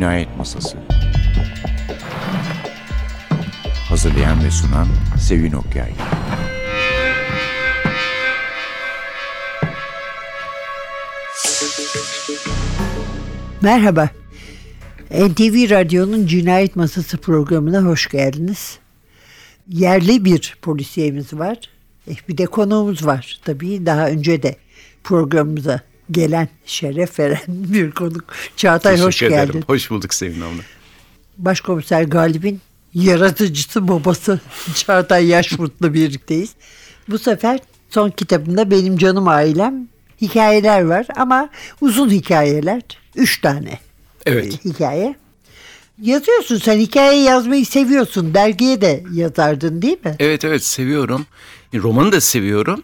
Cinayet Masası Hazırlayan ve sunan Sevin Okyay Merhaba. NTV Radyo'nun Cinayet Masası programına hoş geldiniz. Yerli bir polisiyemiz var. Eh, Bir de konuğumuz var. Tabii daha önce de programımıza gelen, şeref veren bir konuk. Çağatay hoş Teşekkür ederim. geldin. Hoş bulduk Sevin abla. Başkomiser Galip'in yaratıcısı babası Çağatay Yaşmut'la birlikteyiz. Bu sefer son kitabında benim canım ailem hikayeler var ama uzun hikayeler. Üç tane Evet. hikaye. Yazıyorsun sen hikaye yazmayı seviyorsun. Dergiye de yazardın değil mi? Evet evet seviyorum. Romanı da seviyorum.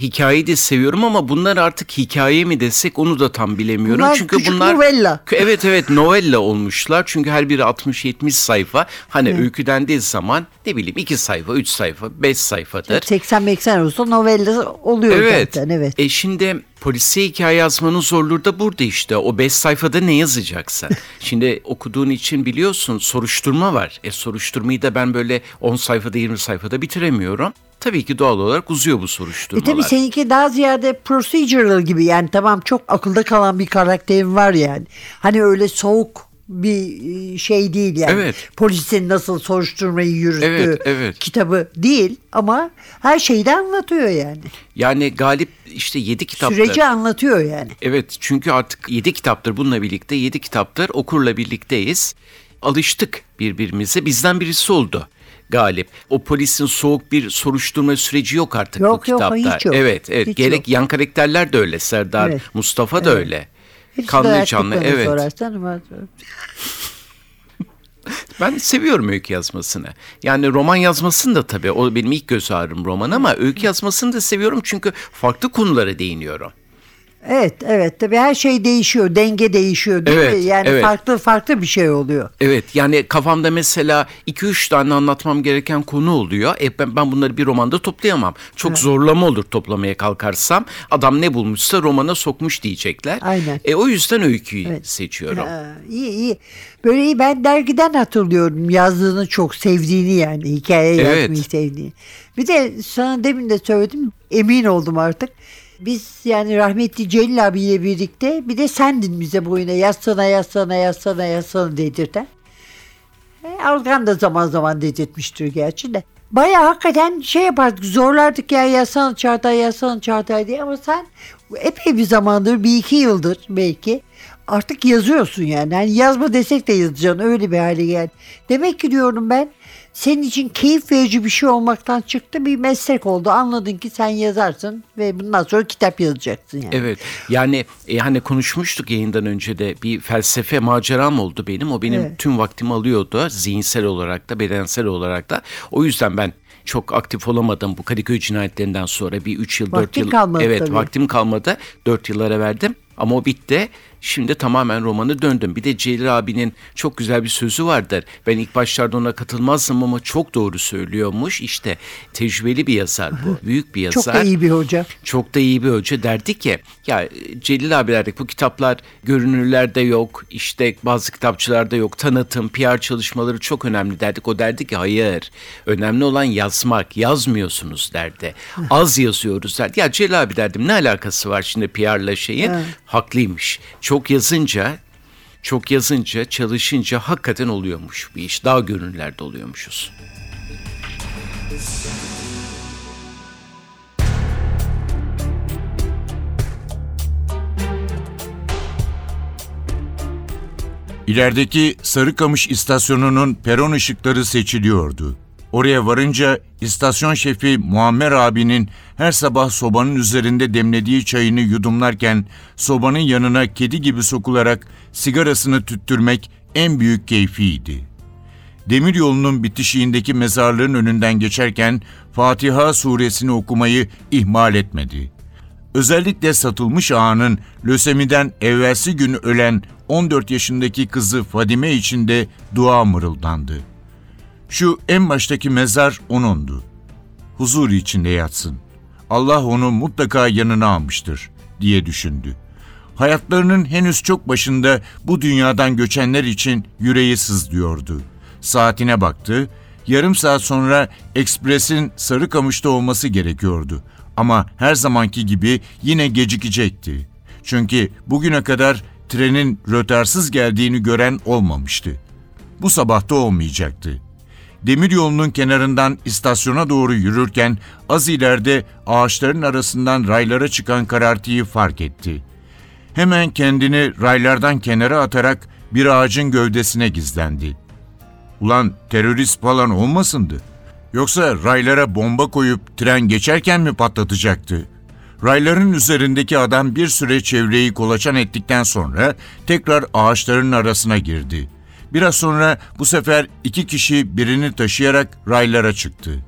Hikayeyi de seviyorum ama bunlar artık hikaye mi desek onu da tam bilemiyorum. Bunlar çünkü küçük bunlar novella. Evet evet novella olmuşlar. Çünkü her biri 60-70 sayfa. Hani öyküdendiği zaman ne bileyim 2 sayfa, 3 sayfa, 5 sayfadır. 80-80 olsa novella oluyor Evet. zaten. Evet. E şimdi polisiye hikaye yazmanın zorluğu da burada işte. O beş sayfada ne yazacaksın? şimdi okuduğun için biliyorsun soruşturma var. E soruşturmayı da ben böyle 10 sayfada 20 sayfada bitiremiyorum. Tabii ki doğal olarak uzuyor bu E soruşturmalar. tabii seninki daha ziyade procedural gibi yani tamam çok akılda kalan bir karakterin var yani. Hani öyle soğuk bir e, şey değil yani. Evet. Polisin nasıl soruşturmayı yürüttüğü Evet, evet. kitabı değil ama her şeyi de anlatıyor yani. Yani Galip işte 7 kitaptır. Süreci anlatıyor yani. Evet çünkü artık 7 kitaptır bununla birlikte 7 kitaptır okurla birlikteyiz. Alıştık birbirimize bizden birisi oldu. Galip. O polisin soğuk bir soruşturma süreci yok artık Yok, bu yok, kitapta. hiç yok. Evet, evet. Hiç Gerek yok. yan karakterler de öyle. Serdar, Evet. Mustafa da öyle. Hepsi Kanlı canlı. Evet. sorarsan ama- Ben seviyorum öykü yazmasını. Yani roman yazmasını da tabii o benim ilk göz ağrım roman ama öykü yazmasını da seviyorum çünkü farklı konulara değiniyorum. Evet evet tabii her şey değişiyor denge değişiyor değil Evet, mi? Yani evet. farklı farklı bir şey oluyor. Evet yani kafamda mesela 2-3 tane anlatmam gereken konu oluyor. E ben, ben bunları bir romanda toplayamam. Çok zorlama olur toplamaya kalkarsam. Adam ne bulmuşsa romana sokmuş diyecekler. Aynen. E o yüzden öyküyü Evet. seçiyorum. Ha, iyi iyi. Böyle iyi ben dergiden hatırlıyorum yazdığını çok sevdiğini yani hikaye Evet. yazmayı sevdiğini. Bir de sana demin de söyledim emin oldum artık. Biz yani rahmetli Celil abiyle birlikte bir de sendin bize bu oyuna yazsana yazsana yazsana yazsana dedirten. E, Algan da zaman zaman dedirtmiştir gerçi de. Baya hakikaten şey yapardık zorlardık ya yazsana Çağatay yazsana Çağatay diye ama sen epey bir zamandır bir iki yıldır belki artık yazıyorsun yani. yani yazma desek de yazacaksın öyle bir hale geldi. Demek ki diyorum ben senin için keyif verici bir şey olmaktan çıktı bir meslek oldu. Anladın ki sen yazarsın ve bundan sonra kitap yazacaksın yani. Evet yani e, hani konuşmuştuk yayından önce de bir felsefe maceram oldu benim. O benim Evet. tüm vaktimi alıyordu zihinsel olarak da bedensel olarak da. O yüzden ben çok aktif olamadım bu Kadıköy cinayetlerinden sonra bir 3 yıl 4 Vaktin yıl. kalmadı evet tabii. vaktim kalmadı 4 yıllara verdim ama o bitti. Şimdi tamamen romanı döndüm. Bir de Celil abinin çok güzel bir sözü vardır. Ben ilk başlarda ona katılmazdım ama çok doğru söylüyormuş. İşte tecrübeli bir yazar bu. Büyük bir yazar. Çok da iyi bir hoca. Çok da iyi bir hoca derdi ki ya Celil abi derdik bu kitaplar görünürlerde yok işte bazı kitapçılarda yok tanıtım PR çalışmaları çok önemli derdik o derdi ki hayır önemli olan yazmak yazmıyorsunuz derdi az yazıyoruz derdi ya Celil abi derdim ne alakası var şimdi PR'la şeyin haklıymış çok yazınca çok yazınca çalışınca hakikaten oluyormuş bir iş daha görünürlerde oluyormuşuz. İlerideki Sarıkamış istasyonunun peron ışıkları seçiliyordu. Oraya varınca istasyon şefi Muammer abinin her sabah sobanın üzerinde demlediği çayını yudumlarken sobanın yanına kedi gibi sokularak sigarasını tüttürmek en büyük keyfiydi. Demir yolunun bitişiğindeki mezarlığın önünden geçerken Fatiha suresini okumayı ihmal etmedi. Özellikle satılmış ağanın lösemiden evvelsi gün ölen 14 yaşındaki kızı Fadime için de dua mırıldandı. Şu en baştaki mezar onundu. Huzur içinde yatsın. Allah onu mutlaka yanına almıştır diye düşündü. Hayatlarının henüz çok başında bu dünyadan göçenler için yüreği sızlıyordu. Saatine baktı. Yarım saat sonra ekspresin Sarıkamış'ta olması gerekiyordu. Ama her zamanki gibi yine gecikecekti. Çünkü bugüne kadar trenin rötarsız geldiğini gören olmamıştı. Bu sabah da olmayacaktı. Demir yolunun kenarından istasyona doğru yürürken az ileride ağaçların arasından raylara çıkan karartıyı fark etti. Hemen kendini raylardan kenara atarak bir ağacın gövdesine gizlendi. Ulan terörist falan olmasındı. Yoksa raylara bomba koyup tren geçerken mi patlatacaktı? Rayların üzerindeki adam bir süre çevreyi kolaçan ettikten sonra tekrar ağaçların arasına girdi. Biraz sonra bu sefer iki kişi birini taşıyarak raylara çıktı.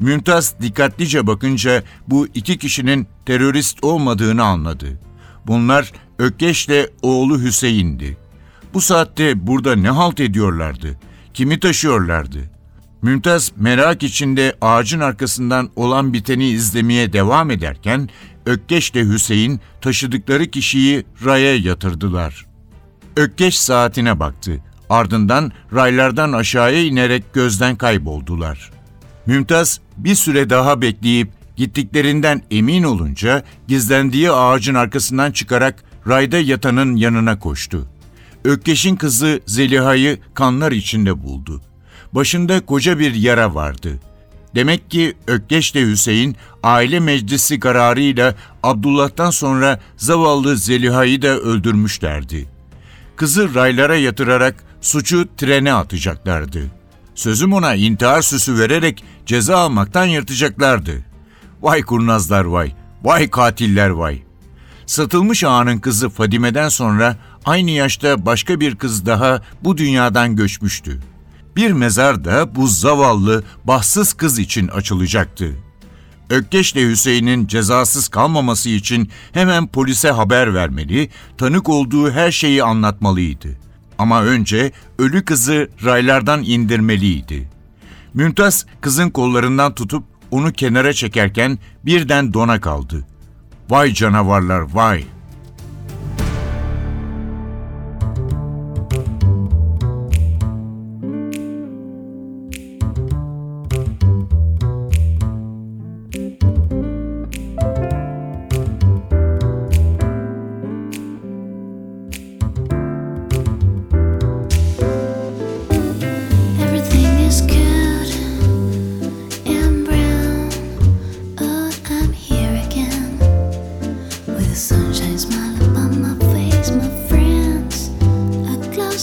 Mümtaz dikkatlice bakınca bu iki kişinin terörist olmadığını anladı. Bunlar Ökkeş'le oğlu Hüseyin'di. Bu saatte burada ne halt ediyorlardı? Kimi taşıyorlardı? Mümtaz merak içinde ağacın arkasından olan biteni izlemeye devam ederken Ökkeş ile Hüseyin taşıdıkları kişiyi raya yatırdılar. Ökkeş saatine baktı. Ardından raylardan aşağıya inerek gözden kayboldular. Mümtaz bir süre daha bekleyip gittiklerinden emin olunca gizlendiği ağacın arkasından çıkarak rayda yatanın yanına koştu. Ökkeş'in kızı Zeliha'yı kanlar içinde buldu. Başında koca bir yara vardı. Demek ki Ökkeş ile Hüseyin aile meclisi kararıyla Abdullah'tan sonra zavallı Zeliha'yı da öldürmüşlerdi. Kızı raylara yatırarak suçu trene atacaklardı. Sözüm ona intihar süsü vererek ceza almaktan yırtacaklardı. Vay kurnazlar vay, vay katiller vay. Satılmış ağanın kızı Fadime'den sonra aynı yaşta başka bir kız daha bu dünyadan göçmüştü. Bir mezar da bu zavallı, bahtsız kız için açılacaktı. Ökkeş ile Hüseyin'in cezasız kalmaması için hemen polise haber vermeli, tanık olduğu her şeyi anlatmalıydı. Ama önce ölü kızı raylardan indirmeliydi. Mümtaz kızın kollarından tutup onu kenara çekerken birden dona kaldı. Vay canavarlar vay!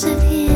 of him.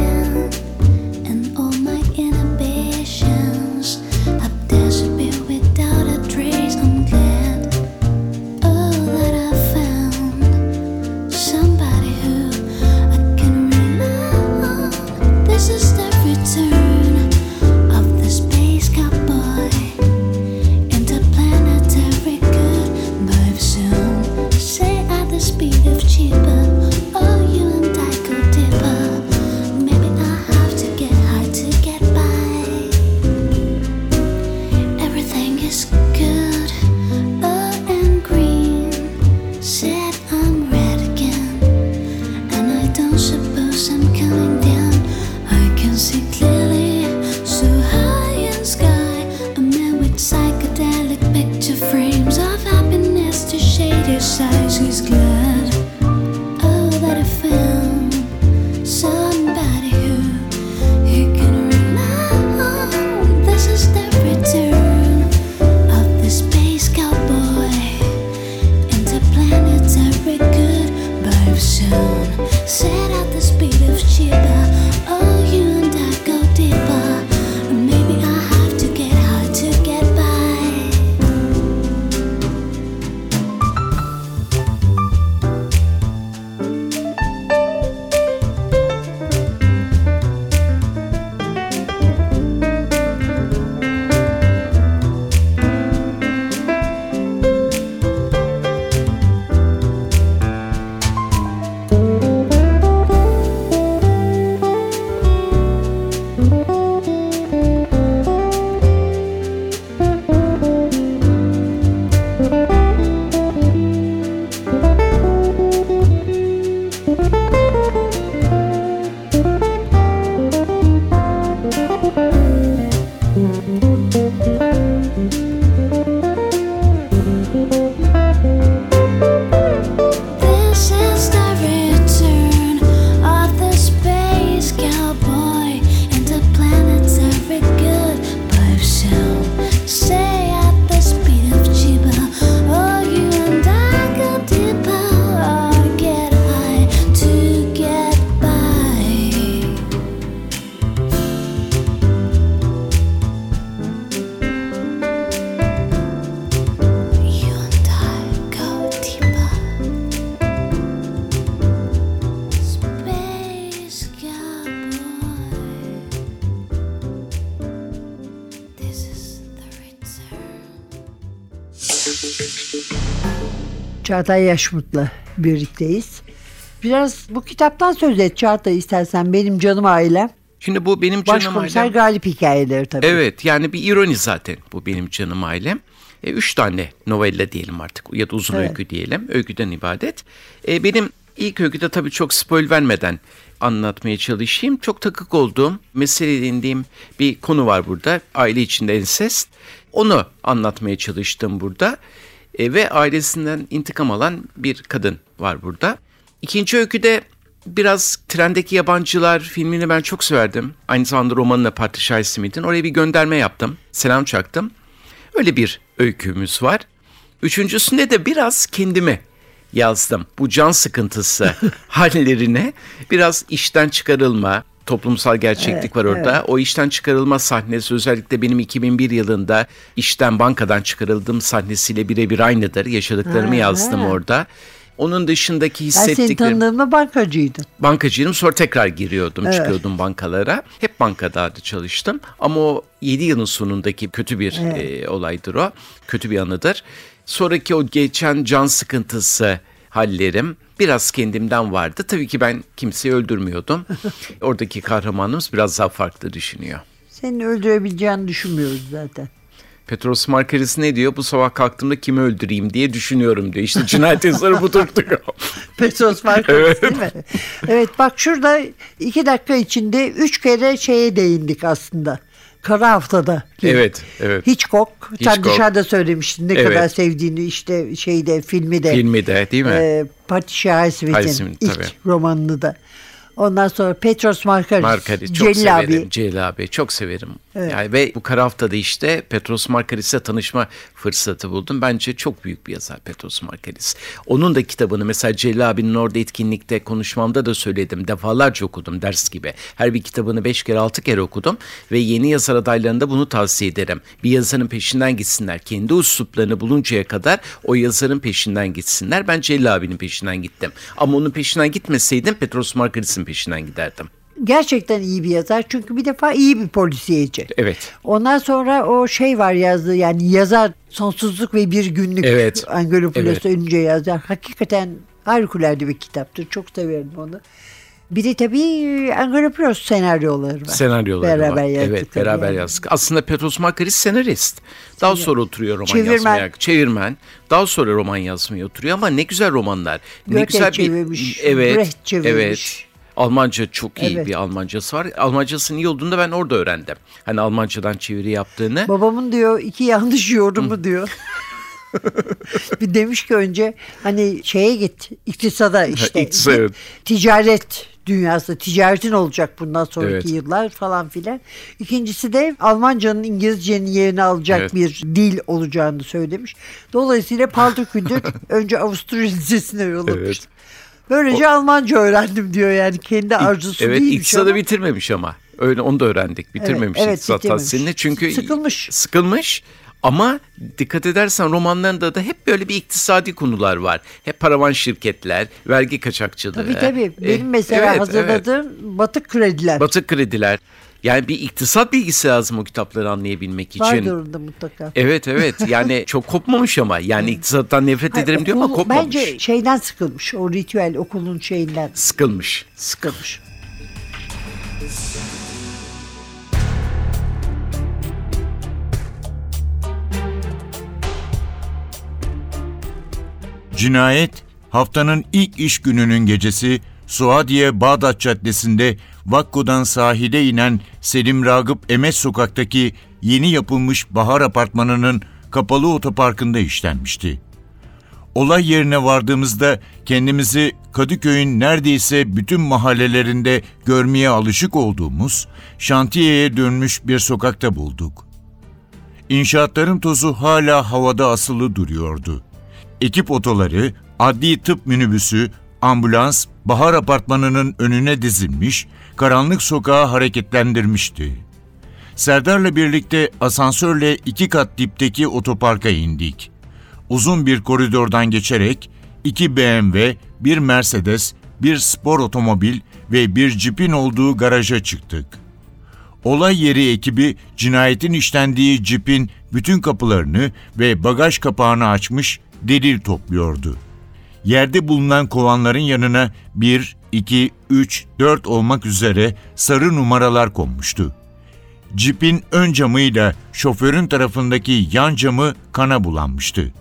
Çağatay Yaşmut'la birlikteyiz. Biraz bu kitaptan söz et Çağatay istersen. Benim canım ailem. Şimdi bu benim canım Başkomiser ailem. Galip hikayeleri tabii. Evet yani bir ironi zaten bu benim canım ailem. E, üç tane novella diyelim artık ya da uzun Evet. öykü diyelim. Öyküden ibadet. E, benim ilk öyküde tabii çok spoil vermeden anlatmaya çalışayım. Çok takık olduğum, mesele edindiğim bir konu var burada. Aile içinde ensest. Onu anlatmaya çalıştım burada. E, ve ailesinden intikam alan bir kadın var burada. İkinci öyküde biraz trendeki yabancılar filmini ben çok severdim. Aynı zamanda romanına Patricia Smith'in. Oraya bir gönderme yaptım. Selam çaktım. Öyle bir öykümüz var. Üçüncüsünde de biraz kendimi yazdım. Bu can sıkıntısı hallerine biraz işten çıkarılma, toplumsal gerçeklik var orada. O işten çıkarılma sahnesi özellikle benim 2001 yılında işten bankadan çıkarıldığım sahnesiyle birebir aynıdır. Yaşadıklarımı Ha, yazdım ha. orada. Onun dışındaki Ben seni hissettiklerim tanıdığımda bankacıydın. bankacıydım sonra tekrar giriyordum Evet. çıkıyordum bankalara. Hep bankada çalıştım ama o 7 yılın sonundaki kötü bir e, olaydır o. Kötü bir anıdır. Sonraki o geçen can sıkıntısı hallerim biraz kendimden vardı. Tabii ki ben kimseyi öldürmüyordum. Oradaki kahramanımız biraz daha farklı düşünüyor. Seni öldürebileceğini düşünmüyoruz zaten. Petros Markaris ne diyor? Bu sabah kalktığımda kimi öldüreyim diye düşünüyorum diyor. İşte cinayet yazarı budur diyor. Pesos markası değil mi? Evet bak şurada iki dakika içinde üç kere şeye değindik aslında. Kara haftada. Evet, evet. Hitchcock. Sen Hitchcock. dışarıda söylemiştin ne Evet. kadar sevdiğini işte şeyde filmi de. Filmi de değil mi? E, Patricia Highsmith'in Highsmith, ilk tabii. romanını da. Ondan sonra Petros Markaris. Markaris çok Celil abi. severim. Celil abi çok severim. Yani ve bu kara haftada işte Petros Markaris'le tanışma fırsatı buldum. Bence çok büyük bir yazar Petros Markaris. Onun da kitabını mesela Celil abinin orada etkinlikte konuşmamda da söyledim. Defalarca okudum ders gibi. Her bir kitabını beş kere altı kere okudum. Ve yeni yazar adaylarında bunu tavsiye ederim. Bir yazarın peşinden gitsinler. Kendi usluplarını buluncaya kadar o yazarın peşinden gitsinler. Ben Celil abinin peşinden gittim. Ama onun peşinden gitmeseydim Petros Markaris'in peşinden giderdim. Gerçekten iyi bir yazar. Çünkü bir defa iyi bir polisiyeci. Evet. Ondan sonra o şey var yazdığı yani yazar sonsuzluk ve bir günlük Evet. Angelopoulos Evet. önce yazar. Hakikaten harikulade bir kitaptır. Çok severim onu. Bir de tabii Angelopoulos senaryoları var. Senaryoları beraber var. yazdık Evet beraber yani. yazdık. Aslında Petros Makaris senarist. Daha sonra oturuyor roman Çevirmen. yazmaya. Çevirmen. Daha sonra roman yazmaya oturuyor ama ne güzel romanlar. ne Goethe güzel bir çevirmiş, Evet. Brecht çevirmiş. Evet. Almanca çok iyi Evet. bir Almancası var. Almancasının iyi olduğunu da ben orada öğrendim. Hani Almancadan çeviri yaptığını. Babamın diyor iki yanlış yorumu diyor. bir demiş ki önce hani şeye git iktisada işte iktisat, evet. ticaret dünyası ticaretin olacak bundan sonraki Evet. yıllar falan filan. İkincisi de Almancanın İngilizcenin yerini alacak Evet. bir dil olacağını söylemiş. Dolayısıyla palto küldür önce Avusturya Lisesi'ne yollamış. Evet. Böylece Almanca öğrendim diyor yani kendi arzusu Evet değilmiş iktisadı ama. bitirmemiş ama. Öyle onu da öğrendik. Bitirmemiş evet, iktisat bitirmemiş. tahsilini. Çünkü Sıkılmış. Sıkılmış. Ama dikkat edersen romanlarında da hep böyle bir iktisadi konular var. Hep paravan şirketler, vergi kaçakçılığı. Tabii tabii. Eh, Benim mesela evet, hazırladığım batık krediler. evet. Batık krediler. Yani bir iktisat bilgisi lazım o kitapları anlayabilmek için. Vardır orada mutlaka. Evet evet yani çok kopmamış ama yani iktisattan nefret Hayır, ederim diyor ama okul- kopmamış. Bence şeyden sıkılmış. O ritüel okulun şeyinden Sıkılmış. sıkılmış. Cinayet haftanın ilk iş gününün gecesi Suadiye Bağdat Caddesi'nde Vakko'dan sahile inen Selim Ragıp Emes Sokak'taki yeni yapılmış bahar apartmanının kapalı otoparkında işlenmişti. Olay yerine vardığımızda kendimizi Kadıköy'ün neredeyse bütün mahallelerinde görmeye alışık olduğumuz şantiyeye dönmüş bir sokakta bulduk. İnşaatların tozu hala havada asılı duruyordu. Ekip otoları, adli tıp minibüsü, ambulans, bahar apartmanının önüne dizilmiş, karanlık sokağı hareketlendirmişti. Serdar'la birlikte asansörle iki kat dipteki otoparka indik. Uzun bir koridordan geçerek iki BMW, bir Mercedes, bir spor otomobil ve bir cipin olduğu garaja çıktık. Olay yeri ekibi cinayetin işlendiği cipin bütün kapılarını ve bagaj kapağını açmış delil topluyordu. Yerde bulunan kovanların yanına 1, 2, 3, 4 olmak üzere sarı numaralar konmuştu. Cipin ön camıyla şoförün tarafındaki yan camı kana bulanmıştı.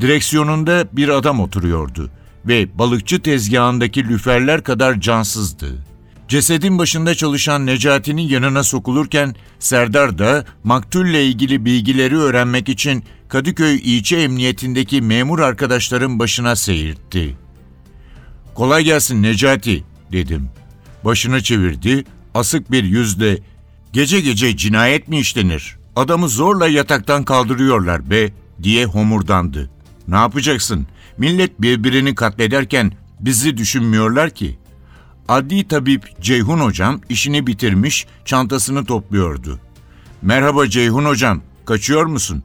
Direksiyonunda bir adam oturuyordu ve balıkçı tezgahındaki lüferler kadar cansızdı. Cesedin başında çalışan Necati'nin yanına sokulurken Serdar da maktulle ilgili bilgileri öğrenmek için Kadıköy İlçe Emniyetindeki memur arkadaşların başına seyirtti. Kolay gelsin Necati dedim. Başını çevirdi, asık bir yüzle gece gece cinayet mi işlenir? Adamı zorla yataktan kaldırıyorlar be diye homurdandı. Ne yapacaksın? Millet birbirini katlederken bizi düşünmüyorlar ki. Adli tabip Ceyhun hocam işini bitirmiş, çantasını topluyordu. Merhaba Ceyhun hocam, kaçıyor musun?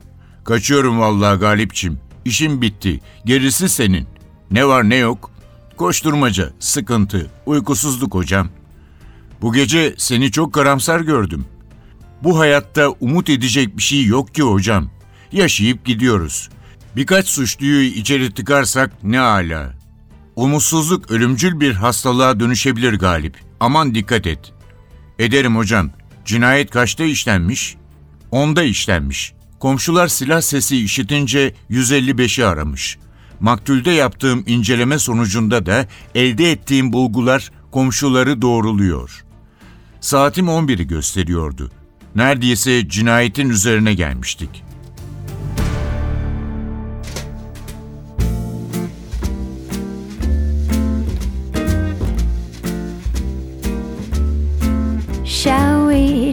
Kaçıyorum vallahi Galipçim. İşim bitti. Gerisi senin. Ne var ne yok? Koşturmaca, sıkıntı, uykusuzluk hocam. Bu gece seni çok karamsar gördüm. Bu hayatta umut edecek bir şey yok ki hocam. Yaşayıp gidiyoruz. Birkaç suçluyu içeri tıkarsak ne ala. Umutsuzluk ölümcül bir hastalığa dönüşebilir Galip. Aman dikkat et. Ederim hocam. Cinayet kaçta işlenmiş? Onda işlenmiş. Komşular silah sesi işitince 155'i aramış. Maktulde yaptığım inceleme sonucunda da elde ettiğim bulgular komşuları doğruluyor. Saatim 11'i gösteriyordu. Neredeyse cinayetin üzerine gelmiştik.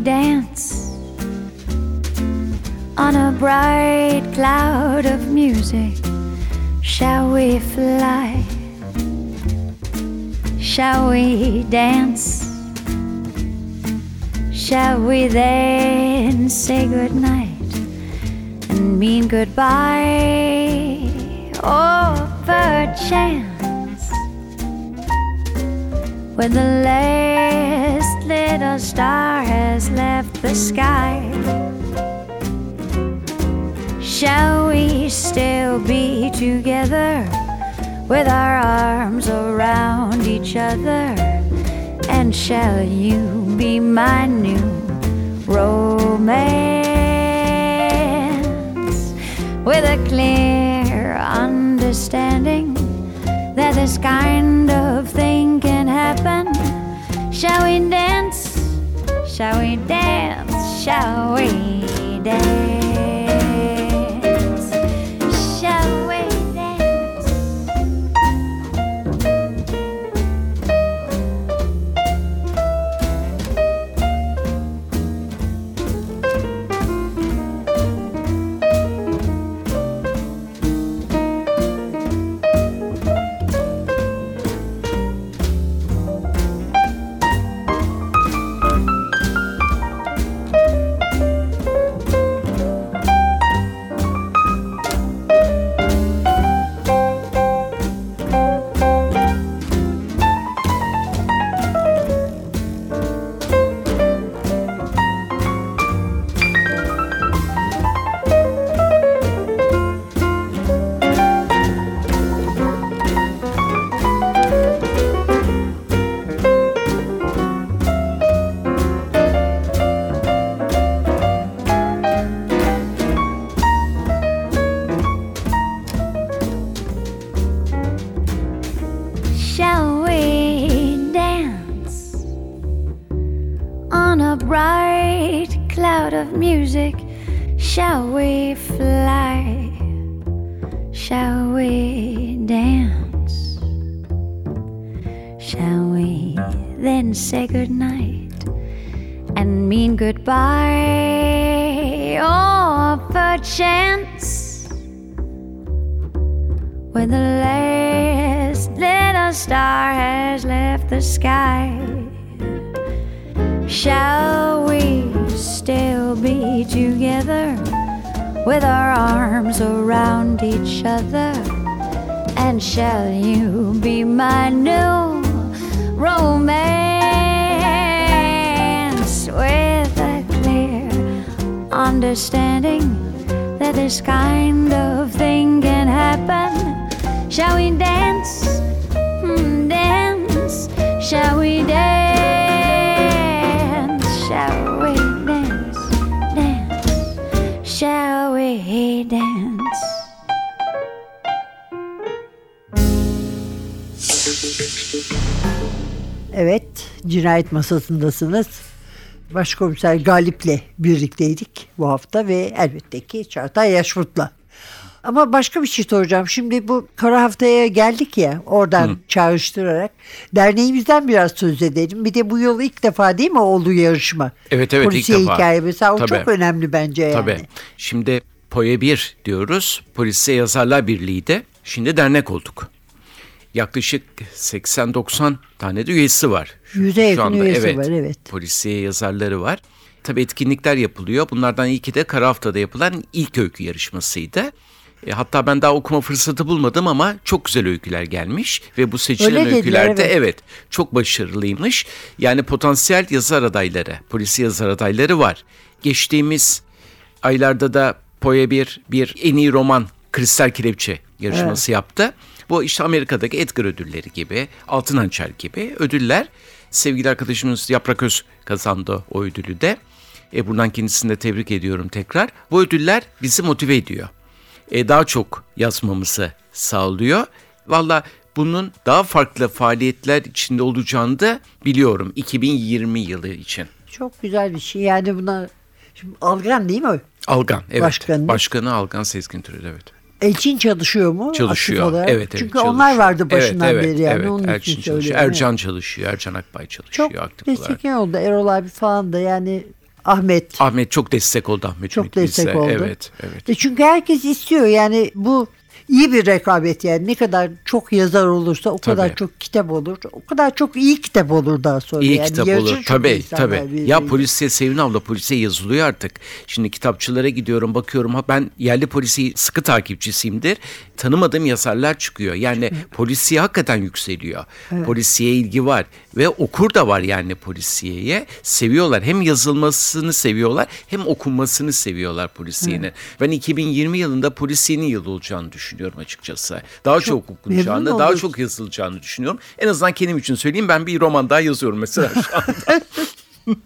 Dance on a bright cloud of music? Shall we fly? Shall we dance? Shall we then say goodnight and mean goodbye? Oh, perchance when the last little star has left the sky. Shall we still be together with our arms around each other? And shall you be my new romance with a clear understanding that this kind of thing can happen? Shall we dance? Shall we dance? Shall we dance? Fly? Shall we dance? Shall we then say goodnight and mean goodbye? Or perchance when the last little star has left the sky, shall we still be together with our arms around each other? And shall you be my new romance with a clear understanding that this kind of thing can happen. Shall we dance? Hmm, dance? Shall we dance? Evet, cinayet masasındasınız. Başkomiser Galip'le birlikteydik bu hafta ve elbette ki Çağatay Yaşmut'la. Ama başka bir şey soracağım. Şimdi bu kara haftaya geldik ya oradan çağrıştırarak derneğimizden biraz söz edelim. Bir de bu yıl ilk defa değil mi oldu yarışma? Evet, evet, ilk Polisiye defa. hikaye mesela o Tabii. çok önemli bence yani. Tabii. Şimdi POE 1 diyoruz. Polisiye Yazarlar Birliği de. Şimdi dernek olduk. Yaklaşık 80-90 tane de üyesi var. Şu- Yüze yakın anda, üyesi var, evet. Polisiye yazarları var. Tabii etkinlikler yapılıyor. Bunlardan ilki de Kara Hafta'da yapılan ilk öykü yarışmasıydı. E, hatta ben daha okuma fırsatı bulmadım ama çok güzel öyküler gelmiş ve bu seçilen Öyle dediler, öykülerde evet. evet çok başarılıymış. Yani potansiyel yazar adayları, polisi yazar adayları var. Geçtiğimiz aylarda da Poe 1 bir en iyi roman Kristal Kelepçe yarışması yaptı. Bu işte Amerika'daki Edgar ödülleri gibi, Altın Hançer gibi ödüller. Sevgili arkadaşımız Yaprak Öz kazandı o ödülü de. E, buradan kendisini de tebrik ediyorum tekrar. Bu ödüller bizi motive ediyor. E, daha çok yazmamızı sağlıyor. Valla bunun daha farklı faaliyetler içinde olacağını da biliyorum 2020 yılı için. Çok güzel bir şey. Yani buna şimdi Algan değil mi? Algan, evet. Başkanı. Başkanı Algan Sezgin Türel, evet. Elçin çalışıyor mu? Çalışıyor. Olarak? Evet, evet. Çünkü çalışıyor. onlar vardı başından evet, evet, beri yani. Evet, Onun Elçin için çalışıyor. Ercan çalışıyor. Ercan Akbay çalışıyor Çok aktif olarak. destek oldu. Erol abi falan da yani Ahmet Ahmet çok destek oldu Ahmet çok Ümit bize. destek oldu. Evet, evet. E çünkü herkes istiyor yani bu iyi bir rekabet yani ne kadar çok yazar olursa o kadar Tabii. çok kitap olur. O kadar çok iyi kitap olur daha sonra. İyi yani kitap yarışır olur. Tabii tabii. birbiriyle. Ya polisiye Sevin abla polisiye yazılıyor artık. Şimdi kitapçılara gidiyorum bakıyorum. Ha ben yerli polisi sıkı takipçisiyimdir. Tanımadığım yazarlar çıkıyor. Yani polisiye hakikaten yükseliyor. Polisiye ilgi var. Ve okur da var yani polisiyeye. Seviyorlar. Hem yazılmasını seviyorlar hem okunmasını seviyorlar polisiyenin. Ben 2020 yılında polisiyenin yılı olacağını düşünüyorum açıkçası. Daha çok, okunacağını, memnun daha çok yazılacağını düşünüyorum. En azından kendim için söyleyeyim ben bir roman daha yazıyorum mesela şu anda.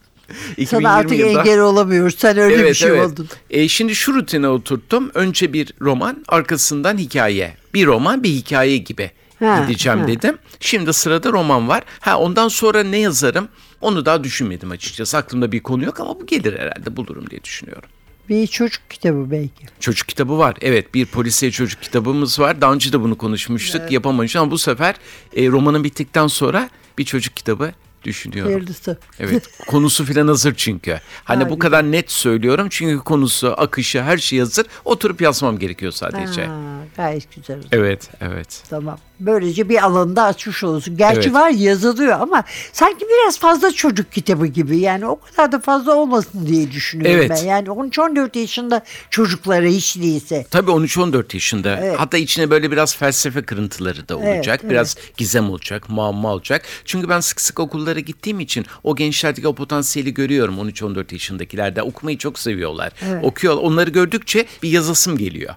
2020 Sana artık yılında- engel olamıyoruz. Sen öyle bir şey oldun. E, şimdi şu rutine oturttum. Önce bir roman, arkasından hikaye. Bir roman, bir hikaye gibi Ha, gideceğim ha. dedim. Şimdi sırada roman var. Ha ondan sonra ne yazarım? Onu daha düşünmedim açıkçası. Aklımda bir konu yok ama bu gelir herhalde bulurum diye düşünüyorum. Bir çocuk kitabı belki. Çocuk kitabı var. Evet bir polisiye çocuk kitabımız var. Daha önce de bunu konuşmuştuk. Yapamamıştık ama bu sefer e, romanın bittikten sonra bir çocuk kitabı düşünüyorum. Hayırlısı. Evet. Konusu filan hazır çünkü. Hani Ha, bu kadar net söylüyorum çünkü konusu, akışı, her şey hazır. Oturup yazmam gerekiyor sadece. Ha, gayet güzel. Evet, evet. Tamam. Böylece bir alanda açmış olursun. Gerçi Evet. var yazılıyor ama sanki biraz fazla çocuk kitabı gibi. Yani o kadar da fazla olmasın diye düşünüyorum Evet. ben. Yani 13-14 yaşında çocuklara hiç değilse. Tabii 13-14 yaşında. Evet. Hatta içine böyle biraz felsefe kırıntıları da olacak. Evet, biraz gizem olacak, muamma olacak. Çünkü ben sık sık okullara gittiğim için o gençlerdeki o potansiyeli görüyorum 13-14 yaşındakilerde. Okumayı çok seviyorlar. Okuyor. Onları gördükçe bir yazasım geliyor.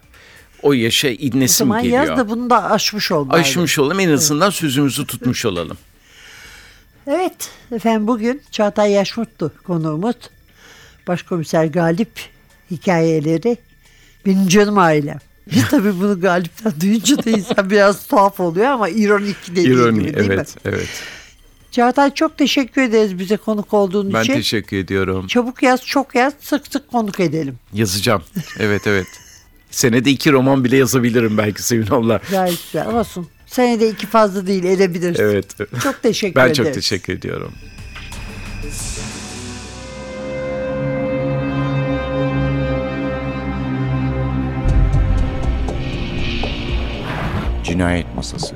O yaşa O idnesim zaman geliyor. yaz da bunu da aşmış ol. bari. Aşmış olalım en azından sözümüzü tutmuş olalım. Evet efendim bugün Çağatay Yaşmutlu konuğumuz. Başkomiser Galip hikayeleri benim canım ailem. Tabii bunu Galip'ten duyunca da insan biraz tuhaf oluyor ama ironik dediği İroni, gibi değil mi? evet, evet. Çağatay çok teşekkür ederiz bize konuk olduğun Ben için. teşekkür ediyorum. Çabuk yaz, çok yaz, sık sık konuk edelim. Yazacağım. Evet, evet. Senede iki roman bile yazabilirim belki Sevin abla. Gayet güzel olsun. Senede iki fazla değil edebilirsin. Evet. Çok teşekkür Ben ederiz. çok teşekkür ediyorum. Cinayet Masası